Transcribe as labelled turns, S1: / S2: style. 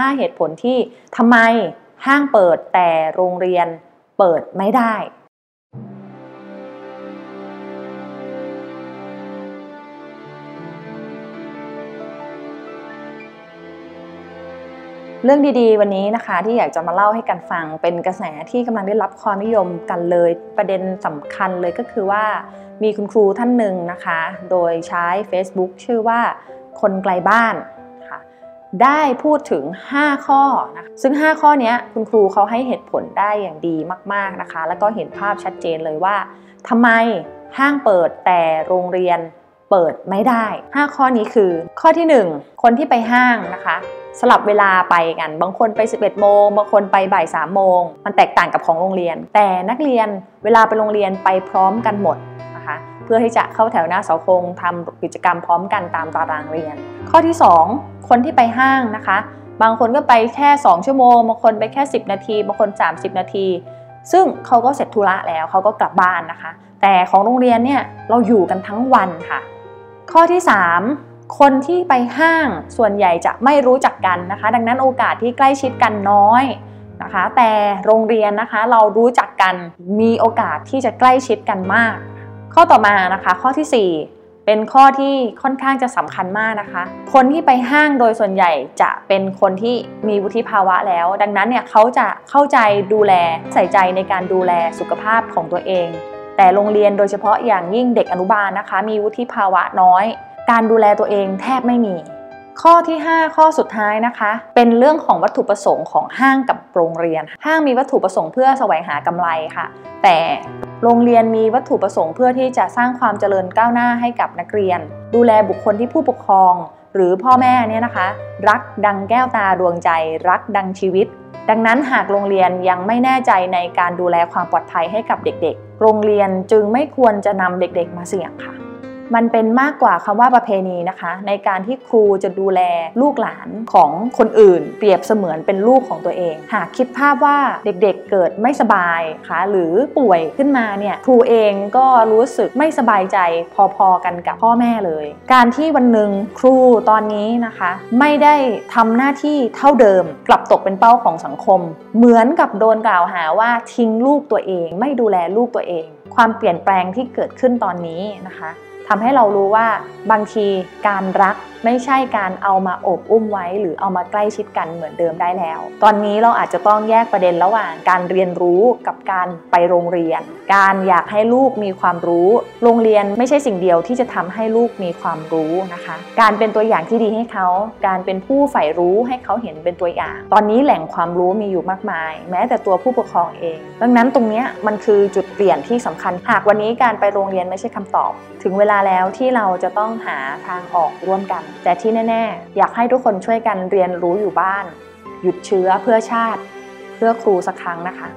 S1: 5 เหตุผลที่ทำไมห้างเปิดแต่โรงเรียนเปิดไม่ได้ เรื่องดีๆ วันนี้นะคะที่อยากจะมาเล่าให้กันฟังเป็นกระแสที่กำลังได้รับความนิยมกันเลย ประเด็นสำคัญเลยก็คือว่ามีคุณครูท่านหนึ่งนะคะ โดยใช้ Facebook ชื่อว่าคนไกลบ้าน ได้พูดถึง 5 ข้อนะคะซึ่ง 5 ข้อนี้คุณครูเขาให้เหตุผลได้อย่างดีมากๆนะคะ แล้วก็เห็นภาพชัดเจนเลยว่าทำไมห้างเปิดแต่โรงเรียนเปิดไม่ได้ 5 ข้อนี้คือ ข้อที่ 1 คนที่ไปห้างนะคะ สลับเวลาไปกัน บางคนไป 11 โมง บางคนไปบ่าย3โมง มันแตกต่างกับของโรงเรียน แต่นักเรียนเวลาไปโรงเรียนไปพร้อมกันหมด พื่อที่จะเข้าแถวหน้าเสาธงทำกิจกรรมพร้อมกันตามตารางเรียน ข้อที่ 2 คนที่ไปห้างนะคะ บางคนก็ไปแค่ 2 ชั่วโมงบางคนไปแค่ 10 นาทีบางคน 30 นาที ซึ่งเขาก็เสร็จธุระแล้วเขาก็กลับบ้านนะคะ แต่ของโรงเรียนเนี่ยเราอยู่กันทั้งวันค่ะ ข้อที่ 3คนที่ไปห้างส่วนใหญ่จะไม่รู้จักกันนะคะ ดังนั้นโอกาสที่ใกล้ชิดกันน้อยนะคะ แต่โรงเรียนนะคะเรารู้จักกันมีโอกาสที่จะใกล้ชิดกันมาก ข้อต่อมานะคะข้อที่ 4 เป็นข้อที่ค่อนข้างจะสำคัญมากนะคะ คนที่ไปห้างโดยส่วนใหญ่จะเป็นคนที่มีวุฒิภาวะแล้ว ดังนั้นเนี่ยเขาจะเข้าใจดูแลใส่ใจในการดูแลสุขภาพของตัวเอง แต่โรงเรียนโดยเฉพาะอย่างยิ่งเด็กอนุบาลนะคะ มีวุฒิภาวะน้อย การดูแลตัวเองแทบไม่มี ข้อที่ 5 ข้อสุดท้ายนะคะ เป็นเรื่องของวัตถุประสงค์ของห้างกับโรงเรียน ห้างมีวัตถุประสงค์เพื่อแสวงหากำไรค่ะ แต่โรงเรียนมีวัตถุประสงค์เพื่อที่จะสร้างความเจริญก้าวหน้าให้กับนักเรียน ดูแลบุคคลที่ผู้ปกครอง หรือพ่อแม่เนี่ยนะคะ รักดังแก้วตาดวงใจ รักดังชีวิต ดังนั้นหากโรงเรียนยังไม่แน่ใจในการดูแลความปลอดภัยให้กับเด็กๆ โรงเรียนจึงไม่ควรจะนำเด็กๆมาเสี่ยงค่ะ มันเป็นมากกว่าคำว่าประเพณีนะคะ ในการที่ครูจะดูแลลูกหลานของคนอื่น เปรียบเสมือนเป็นลูกของตัวเอง หากคิดภาพว่าเด็กๆเกิดไม่สบายคะหรือป่วยขึ้นมาเนี่ยครูเองก็รู้สึกไม่สบายใจพอๆกันกับพ่อแม่เลย การที่วันหนึ่งครูตอนนี้นะคะ ไม่ได้ทำหน้าที่เท่าเดิม กลับตกเป็นเป้าของสังคม เหมือนกับโดนกล่าวหาว่าทิ้งลูกตัวเอง ไม่ดูแลลูกตัวเอง ความเปลี่ยนแปลงที่เกิดขึ้นตอนนี้นะคะ ทำให้เรารู้ว่าบางทีการรักไม่ใช่การเอามาอบอุ้มไว้ หรือเอามาใกล้ชิดกันเหมือนเดิมได้แล้ว ตอนนี้เราอาจจะต้องแยกประเด็นระหว่างการเรียนรู้กับการไปโรงเรียน การอยากให้ลูกมีความรู้ โรงเรียนไม่ใช่สิ่งเดียวที่จะทำให้ลูกมีความรู้นะคะ การเป็นตัวอย่างที่ดีให้เขา การเป็นผู้ใฝ่รู้ให้เขาเห็นเป็นตัวอย่าง ตอนนี้แหล่งความรู้มีอยู่มากมาย แม้แต่ตัวผู้ปกครองเอง ดังนั้นตรงนี้มันคือจุดเปลี่ยนที่สำคัญ หากวันนี้การไปโรงเรียนไม่ใช่คำตอบ ถึงเวลาาแล้วที่เราจะต้องหาทางออกร่วมกัน แต่ที่แน่ ๆ อยากให้ทุกคนช่วยกันเรียนรู้อยู่บ้าน หยุดเชื้อเพื่อชาติ เพื่อครูสักครั้งนะคะ